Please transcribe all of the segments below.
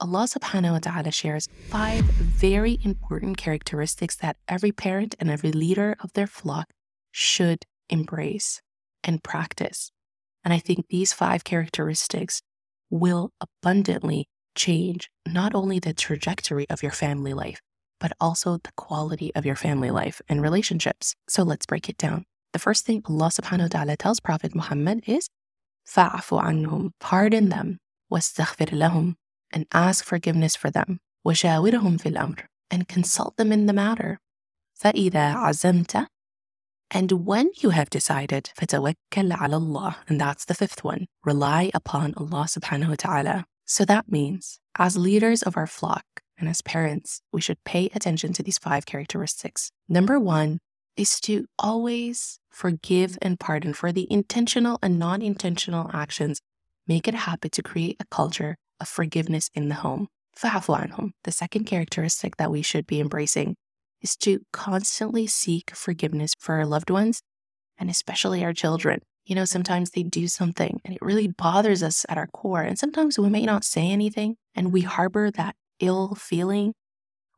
Allah subhanahu wa ta'ala shares five very important characteristics that every parent and every leader of their flock should embrace and practice. And I think these five characteristics will abundantly change not only the trajectory of your family life, but also the quality of your family life and relationships. So let's break it down. The first thing Allah subhanahu wa ta'ala tells Prophet Muhammad is فَعْفُ عَنْهُمْ Pardon them وَاسْتَغْفِرْ لَهُمْ and ask forgiveness for them وَشَاوِرْهُمْ فِي الْأَمْرِ and consult them in the matter فَإِذَا عَزَمْتَ and when you have decided, فَتَوَكَّلْ عَلَى اللَّهِ And that's the fifth one. Rely upon Allah subhanahu wa ta'ala. So that means, as leaders of our flock and as parents, we should pay attention to these five characteristics. Number one is to always forgive and pardon for the intentional and non intentional actions. Make it a habit to create a culture of forgiveness in the home. The second characteristic that we should be embracing is to constantly seek forgiveness for our loved ones and especially our children. You know, sometimes they do something and it really bothers us at our core. And sometimes we may not say anything and we harbor that ill feeling.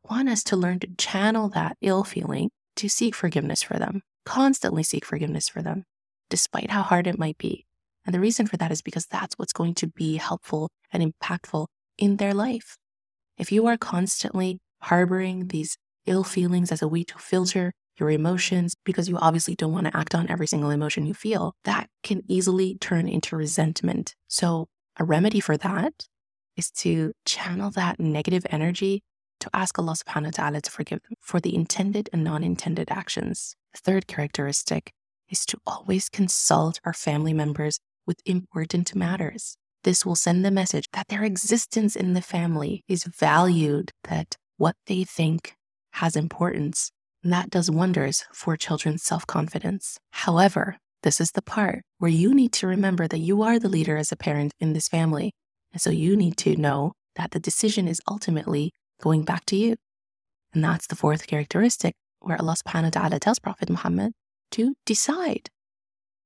Want us to learn to channel that ill feeling to seek forgiveness for them, constantly seek forgiveness for them, despite how hard it might be. And the reason for that is because that's what's going to be helpful and impactful in their life. If you are constantly harboring these ill feelings as a way to filter your emotions because you obviously don't want to act on every single emotion you feel, that can easily turn into resentment. So, a remedy for that is to channel that negative energy to ask Allah subhanahu wa ta'ala to forgive them for the intended and non intended actions. The third characteristic is to always consult our family members with important matters. This will send the message that their existence in the family is valued, that what they think has importance. And that does wonders for children's self confidence. However, this is the part where you need to remember that you are the leader as a parent in this family. And so you need to know that the decision is ultimately going back to you. And that's the fourth characteristic where Allah subhanahu wa ta'ala tells Prophet Muhammad to decide.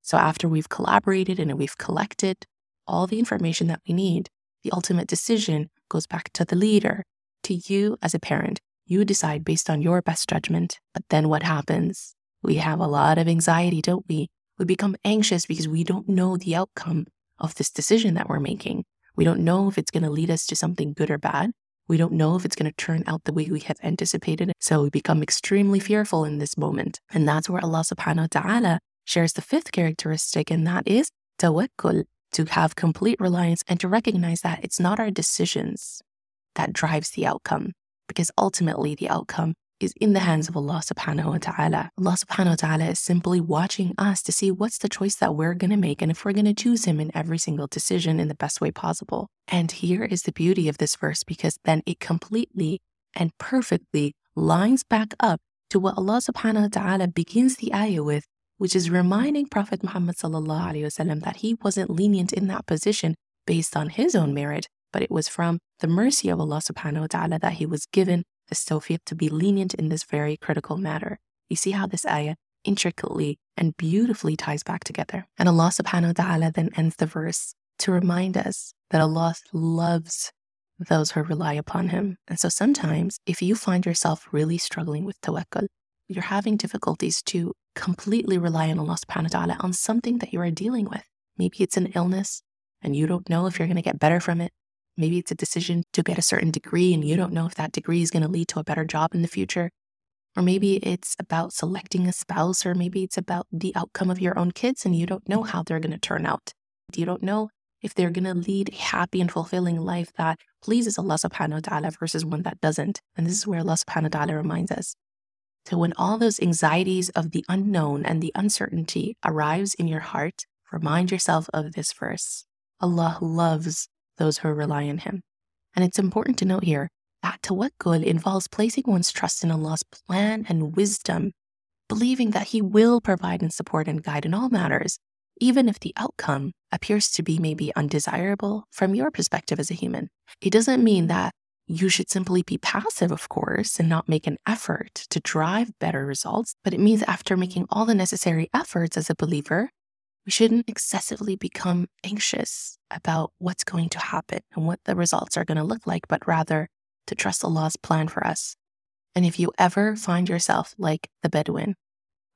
So after we've collaborated and we've collected all the information that we need, the ultimate decision goes back to the leader, to you as a parent. You decide based on your best judgment. But then what happens? We have a lot of anxiety, don't we? We become anxious because we don't know the outcome of this decision that we're making. We don't know if it's going to lead us to something good or bad. We don't know if it's going to turn out the way we have anticipated. So we become extremely fearful in this moment. And that's where Allah subhanahu wa ta'ala shares the fifth characteristic, and that is tawakkul, to have complete reliance and to recognize that it's not our decisions that drives the outcome because ultimately the outcome is in the hands of Allah subhanahu wa ta'ala. Allah subhanahu wa ta'ala is simply watching us to see what's the choice that we're going to make and if we're going to choose Him in every single decision in the best way possible. And here is the beauty of this verse because then it completely and perfectly lines back up to what Allah subhanahu wa ta'ala begins the ayah with, which is reminding Prophet Muhammad wasallam that he wasn't lenient in that position based on his own merit, but it was from the mercy of Allah subhanahu wa ta'ala that he was given the tawfiq to be lenient in this very critical matter. You see how this ayah intricately and beautifully ties back together. And Allah subhanahu wa ta'ala then ends the verse to remind us that Allah loves those who rely upon Him. And so sometimes if you find yourself really struggling with tawakkul, you're having difficulties to completely rely on Allah subhanahu wa ta'ala on something that you are dealing with. Maybe it's an illness and you don't know if you're going to get better from it. Maybe it's a decision to get a certain degree and you don't know if that degree is going to lead to a better job in the future. Or maybe it's about selecting a spouse, or maybe it's about the outcome of your own kids and you don't know how they're going to turn out. You don't know if they're going to lead a happy and fulfilling life that pleases Allah subhanahu wa ta'ala versus one that doesn't. And this is where Allah subhanahu wa ta'ala reminds us. So when all those anxieties of the unknown and the uncertainty arrives in your heart, remind yourself of this verse. Allah loves those who rely on Him. And it's important to note here that tawakkul involves placing one's trust in Allah's plan and wisdom, believing that He will provide and support and guide in all matters, even if the outcome appears to be maybe undesirable from your perspective as a human. It doesn't mean that you should simply be passive, of course, and not make an effort to drive better results, but it means after making all the necessary efforts as a believer, We shouldn't excessively become anxious about what's going to happen and what the results are going to look like, but rather to trust Allah's plan for us. And if you ever find yourself like the Bedouin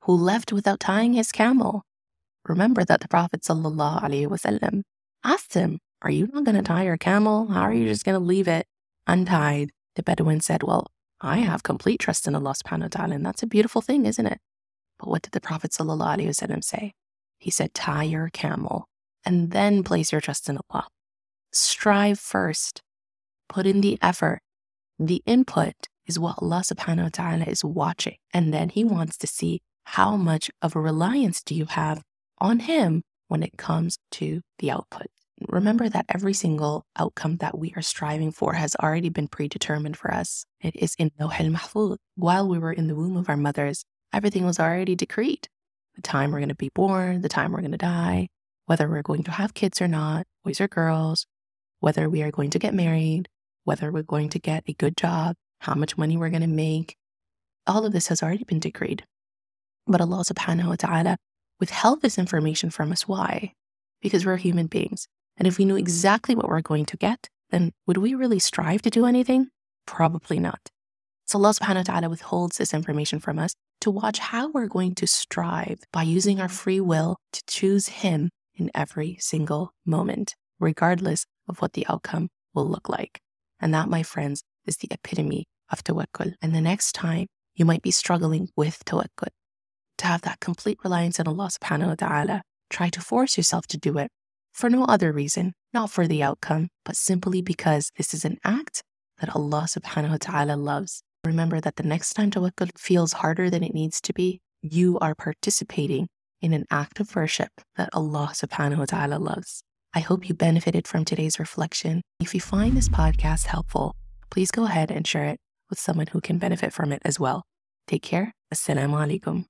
who left without tying his camel, remember that the Prophet ﷺ asked him, Are you not going to tie your camel? How are you just going to leave it untied? The Bedouin said, Well, I have complete trust in Allah subhanahu wa ta'ala, and that's a beautiful thing, isn't it? But what did the Prophet say? He said, Tie your camel and then place your trust in Allah. Strive first, put in the effort. The input is what Allah subhanahu wa ta'ala is watching. And then He wants to see how much of a reliance do you have on Him when it comes to the output. Mm-hmm. Remember that every single outcome that we are striving for has already been predetermined for us. It is in Lawh al-Mahfuz. While we were in the womb of our mothers, everything was already decreed. The time we're going to be born, the time we're going to die, whether we're going to have kids or not, boys or girls, whether we are going to get married, whether we're going to get a good job, how much money we're going to make. All of this has already been decreed. But Allah subhanahu wa ta'ala withheld this information from us. Why? Because we're human beings. And if we knew exactly what we're going to get, then would we really strive to do anything? Probably not. So Allah subhanahu wa ta'ala withholds this information from us to watch how we're going to strive by using our free will to choose Him in every single moment, regardless of what the outcome will look like. And that, my friends, is the epitome of tawakkul. And the next time you might be struggling with tawakkul, to have that complete reliance on Allah subhanahu wa ta'ala, try to force yourself to do it for no other reason, not for the outcome, but simply because this is an act that Allah subhanahu wa ta'ala loves. Remember that the next time tawakkul feels harder than it needs to be, you are participating in an act of worship that Allah subhanahu wa ta'ala loves. I hope you benefited from today's reflection. If you find this podcast helpful, please go ahead and share it with someone who can benefit from it as well. Take care. Assalamu alaikum.